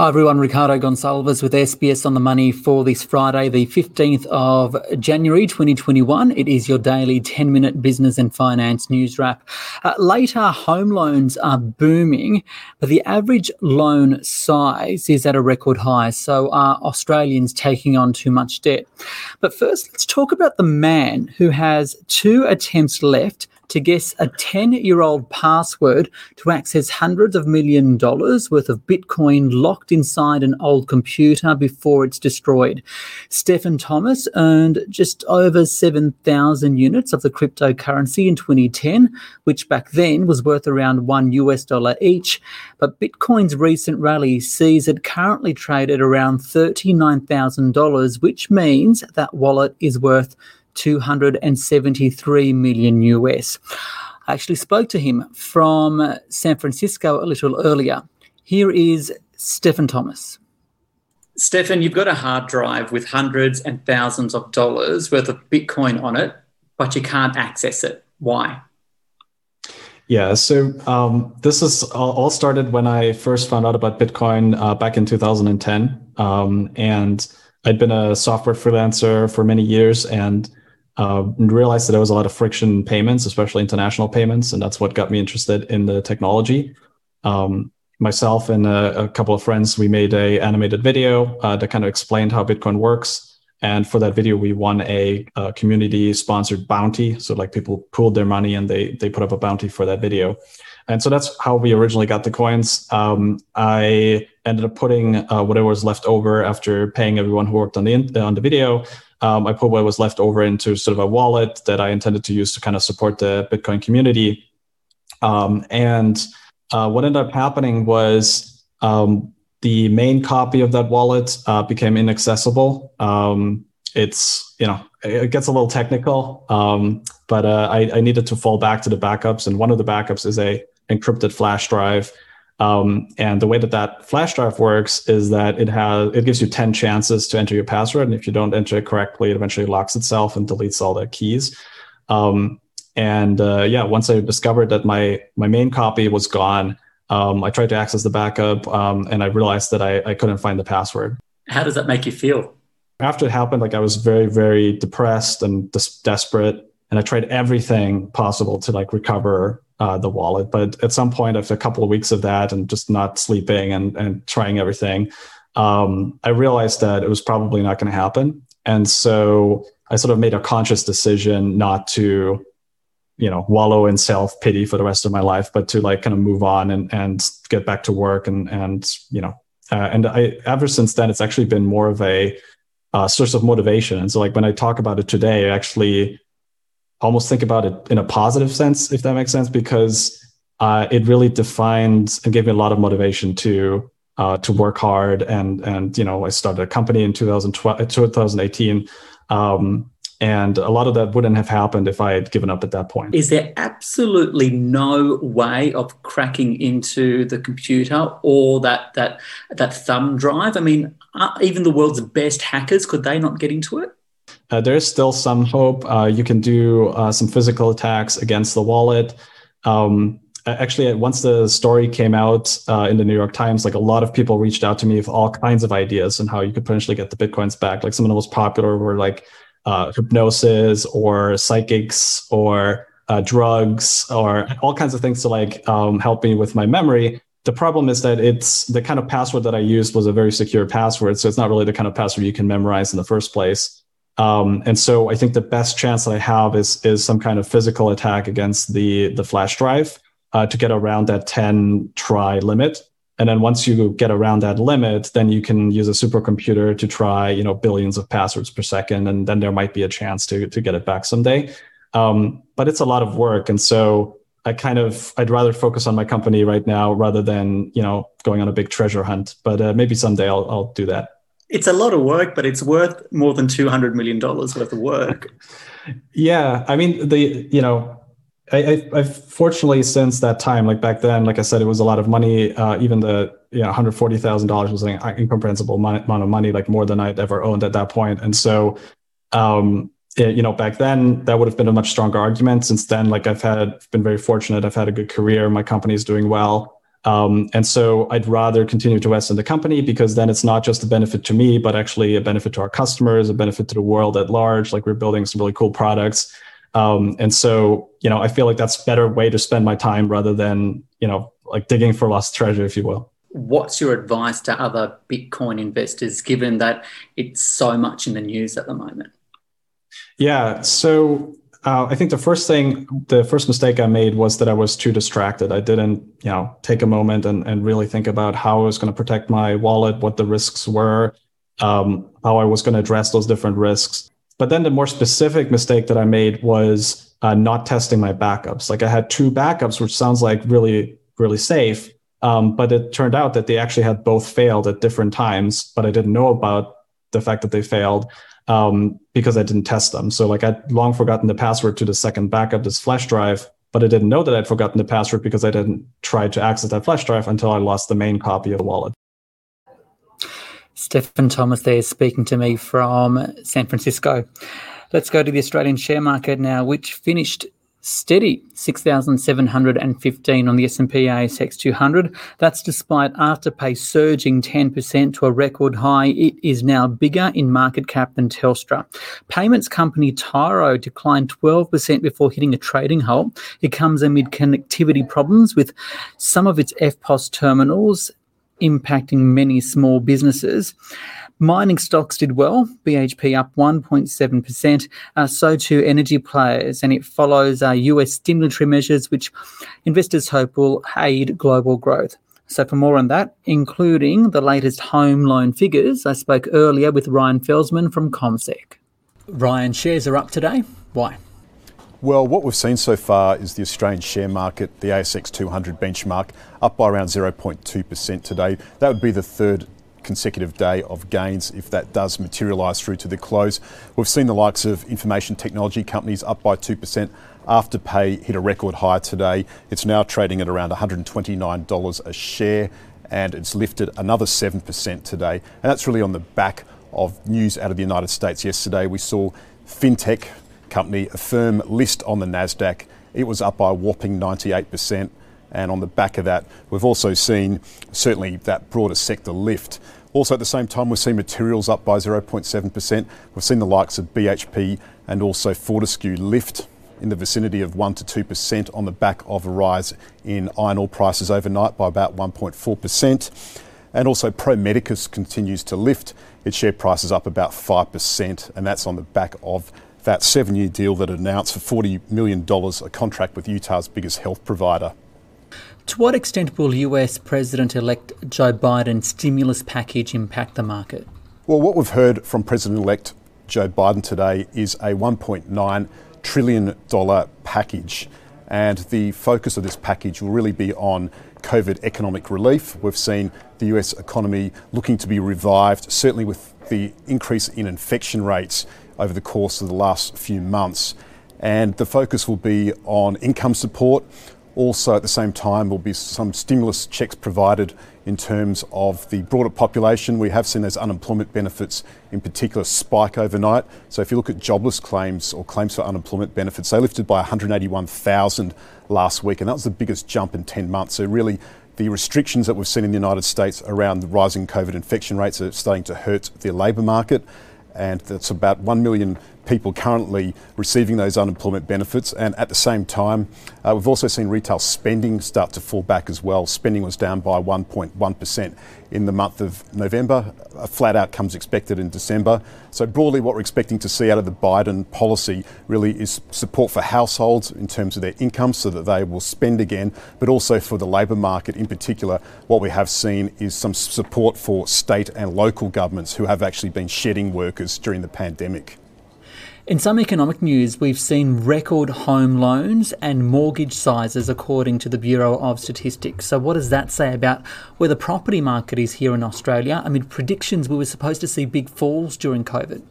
Hi everyone, Ricardo Gonçalves with SBS on the Money for this Friday, the 15th of January 2021. It is your daily 10 minute business and finance news wrap. Uh, later, home loans are booming, but the average loan size is at a record high. So, are Australians taking on too much debt? But first, let's talk about the man who has two attempts left to guess a 10 year old password to access hundreds of million dollars worth of Bitcoin locked inside an old computer before it's destroyed. Stefan Thomas earned just over 7,000 units of the cryptocurrency in 2010, which back then was worth around one US dollar each. But Bitcoin's recent rally sees it currently trade at around $39,000, which means that wallet is worth 273 million US. I actually spoke to him from San Francisco a little earlier. Here is Stefan Thomas. Stefan, you've got a hard drive with hundreds and thousands of dollars worth of Bitcoin on it, but you can't access it. Why? Yeah, so um, this is all started when I first found out about Bitcoin uh, back in 2010. Um, and I'd been a software freelancer for many years and uh, realized that there was a lot of friction in payments, especially international payments, and that's what got me interested in the technology. Um, myself and a, a, couple of friends, we made a animated video uh, that kind of explained how Bitcoin works. And for that video, we won a, a community-sponsored bounty. So like people pooled their money and they they put up a bounty for that video. And so that's how we originally got the coins. Um, I ended up putting uh, whatever was left over after paying everyone who worked on the on the video um, I put what was left over into sort of a wallet that I intended to use to kind of support the Bitcoin community. Um, and uh, what ended up happening was um, the main copy of that wallet uh, became inaccessible. Um, it's you know it gets a little technical, um, but uh, I, I needed to fall back to the backups, and one of the backups is a encrypted flash drive um, and the way that that flash drive works is that it has it gives you 10 chances to enter your password. And if you don't enter it correctly, it eventually locks itself and deletes all the keys. Um, and uh, yeah, once I discovered that my my main copy was gone, um, I tried to access the backup um, and I realized that I, I couldn't find the password. How does that make you feel? After it happened, like I was very, very depressed and des- desperate. And I tried everything possible to like recover uh, the wallet. But at some point, after a couple of weeks of that and just not sleeping and, and trying everything, um, I realized that it was probably not going to happen. And so I sort of made a conscious decision not to, you know, wallow in self pity for the rest of my life, but to like kind of move on and, and get back to work. And, and, you know, uh, and I, ever since then, it's actually been more of a uh, source of motivation. And so like when I talk about it today, I actually almost think about it in a positive sense, if that makes sense, because uh, it really defined and gave me a lot of motivation to uh, to work hard. And and you know, I started a company in 2012, 2018. Um, and a lot of that wouldn't have happened if I had given up at that point. Is there absolutely no way of cracking into the computer or that that that thumb drive? I mean, uh, even the world's best hackers could they not get into it? Uh, there is still some hope. Uh, you can do uh, some physical attacks against the wallet. Um, actually, once the story came out uh, in the New York Times, like a lot of people reached out to me with all kinds of ideas on how you could potentially get the bitcoins back. Like some of the most popular were like uh, hypnosis or psychics or uh, drugs or all kinds of things to like um, help me with my memory. The problem is that it's the kind of password that I used was a very secure password, so it's not really the kind of password you can memorize in the first place. Um, and so I think the best chance that I have is is some kind of physical attack against the the flash drive uh, to get around that 10 try limit. And then once you get around that limit, then you can use a supercomputer to try, you know, billions of passwords per second, and then there might be a chance to to get it back someday. Um, but it's a lot of work, and so I kind of I'd rather focus on my company right now rather than you know going on a big treasure hunt. But uh, maybe someday I'll I'll do that it's a lot of work, but it's worth more than two hundred million dollars worth of work. yeah, I mean the you know. I, I, have fortunately since that time, like back then, like I said, it was a lot of money. Uh, even the you know, one hundred forty thousand dollars was an incomprehensible amount of money, like more than I'd ever owned at that point. And so, um, it, you know, back then that would have been a much stronger argument. Since then, like I've had, been very fortunate. I've had a good career. My company is doing well. Um, and so I'd rather continue to invest in the company because then it's not just a benefit to me, but actually a benefit to our customers, a benefit to the world at large. Like we're building some really cool products. Um, and so, you know, I feel like that's a better way to spend my time rather than, you know, like digging for lost treasure, if you will. What's your advice to other Bitcoin investors, given that it's so much in the news at the moment? Yeah. So uh, I think the first thing, the first mistake I made was that I was too distracted. I didn't, you know, take a moment and, and really think about how I was going to protect my wallet, what the risks were, um, how I was going to address those different risks. But then the more specific mistake that I made was uh, not testing my backups. Like I had two backups, which sounds like really, really safe. Um, but it turned out that they actually had both failed at different times, but I didn't know about the fact that they failed um, because I didn't test them. So like I'd long forgotten the password to the second backup, this flash drive, but I didn't know that I'd forgotten the password because I didn't try to access that flash drive until I lost the main copy of the wallet. Stefan Thomas there speaking to me from San Francisco. Let's go to the Australian share market now, which finished steady 6715 on the S&P ASX 200 that's despite afterpay surging 10% to a record high. It is now bigger in market cap than Telstra. Payments company Tyro declined 12% before hitting a trading halt. It comes amid connectivity problems with some of its EFTPOS terminals impacting many small businesses Mining stocks did well, BHP up 1.7%, uh, so too energy players, and it follows uh, US stimulatory measures, which investors hope will aid global growth. So, for more on that, including the latest home loan figures, I spoke earlier with Ryan Felsman from CommSec. Ryan, shares are up today. Why? Well, what we've seen so far is the Australian share market, the ASX 200 benchmark, up by around 0.2% today. That would be the third consecutive day of gains if that does materialise through to the close. We've seen the likes of information technology companies up by 2%. Afterpay hit a record high today. It's now trading at around $129 a share and it's lifted another 7% today. And that's really on the back of news out of the United States yesterday. We saw fintech company Affirm list on the NASDAQ. It was up by a whopping 98%. And on the back of that, we've also seen certainly that broader sector lift. Also, at the same time, we've seen materials up by 0.7%. We've seen the likes of BHP and also Fortescue lift in the vicinity of 1 to 2% on the back of a rise in iron ore prices overnight by about 1.4%. And also, Pro Medicus continues to lift. Its share price is up about 5%, and that's on the back of that seven year deal that announced for $40 million a contract with Utah's biggest health provider. To what extent will US President elect Joe Biden's stimulus package impact the market? Well, what we've heard from President elect Joe Biden today is a $1.9 trillion package. And the focus of this package will really be on COVID economic relief. We've seen the US economy looking to be revived, certainly with the increase in infection rates over the course of the last few months. And the focus will be on income support, also, at the same time, there will be some stimulus checks provided in terms of the broader population. We have seen those unemployment benefits in particular spike overnight. So, if you look at jobless claims or claims for unemployment benefits, they lifted by 181,000 last week, and that was the biggest jump in 10 months. So, really, the restrictions that we've seen in the United States around the rising COVID infection rates are starting to hurt the labour market and that's about 1 million people currently receiving those unemployment benefits. And at the same time, uh, we've also seen retail spending start to fall back as well. Spending was down by 1.1% in the month of November. A flat outcomes expected in December. So, broadly, what we're expecting to see out of the Biden policy really is support for households in terms of their income so that they will spend again, but also for the labour market in particular. What we have seen is some support for state and local governments who have actually been shedding workers during the pandemic. In some economic news, we've seen record home loans and mortgage sizes according to the Bureau of Statistics. So, what does that say about where the property market is here in Australia amid predictions we were supposed to see big falls during COVID?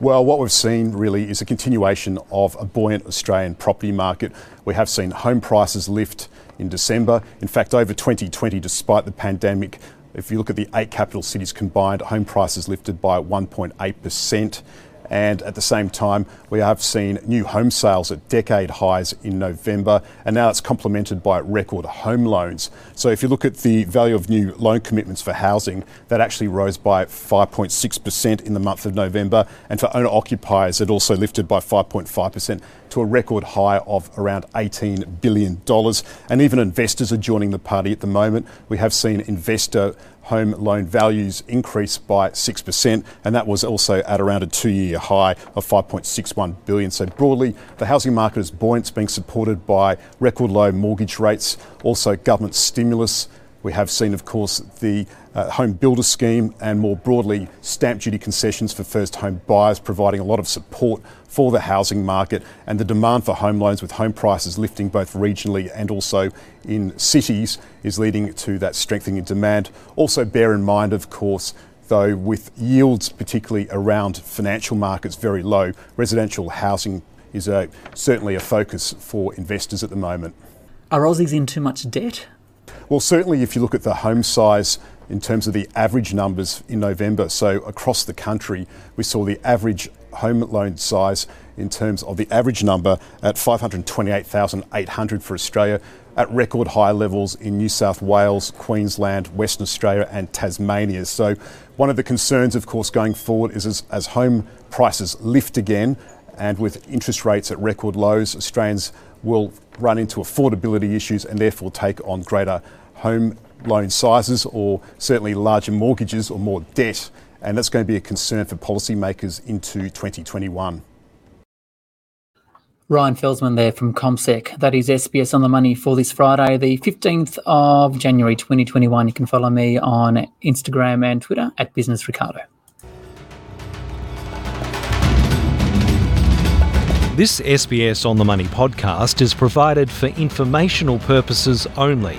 Well, what we've seen really is a continuation of a buoyant Australian property market. We have seen home prices lift in December. In fact, over 2020, despite the pandemic, if you look at the eight capital cities combined, home prices lifted by 1.8%. And at the same time, we have seen new home sales at decade highs in November, and now it's complemented by record home loans. So if you look at the value of new loan commitments for housing, that actually rose by 5.6% in the month of November. And for owner occupiers, it also lifted by 5.5% to a record high of around $18 billion. And even investors are joining the party at the moment. We have seen investor home loan values increased by 6%, and that was also at around a two year high of 5.61 billion. So, broadly, the housing market is buoyant, being supported by record low mortgage rates, also government stimulus. We have seen, of course, the uh, home builder scheme and more broadly stamp duty concessions for first home buyers, providing a lot of support for the housing market and the demand for home loans with home prices lifting both regionally and also in cities is leading to that strengthening demand. Also, bear in mind, of course, though, with yields particularly around financial markets very low, residential housing is a, certainly a focus for investors at the moment. Are Aussies in too much debt? Well, certainly if you look at the home size in terms of the average numbers in November, so across the country, we saw the average home loan size in terms of the average number at 528,800 for Australia, at record high levels in New South Wales, Queensland, Western Australia, and Tasmania. So, one of the concerns, of course, going forward is as, as home prices lift again and with interest rates at record lows, Australians will run into affordability issues and therefore take on greater home loan sizes or certainly larger mortgages or more debt. And that's going to be a concern for policymakers into 2021. Ryan Felsman there from CommSec. That is SBS on the money for this Friday, the 15th of January 2021. You can follow me on Instagram and Twitter at Business Ricardo. This SBS on the Money podcast is provided for informational purposes only.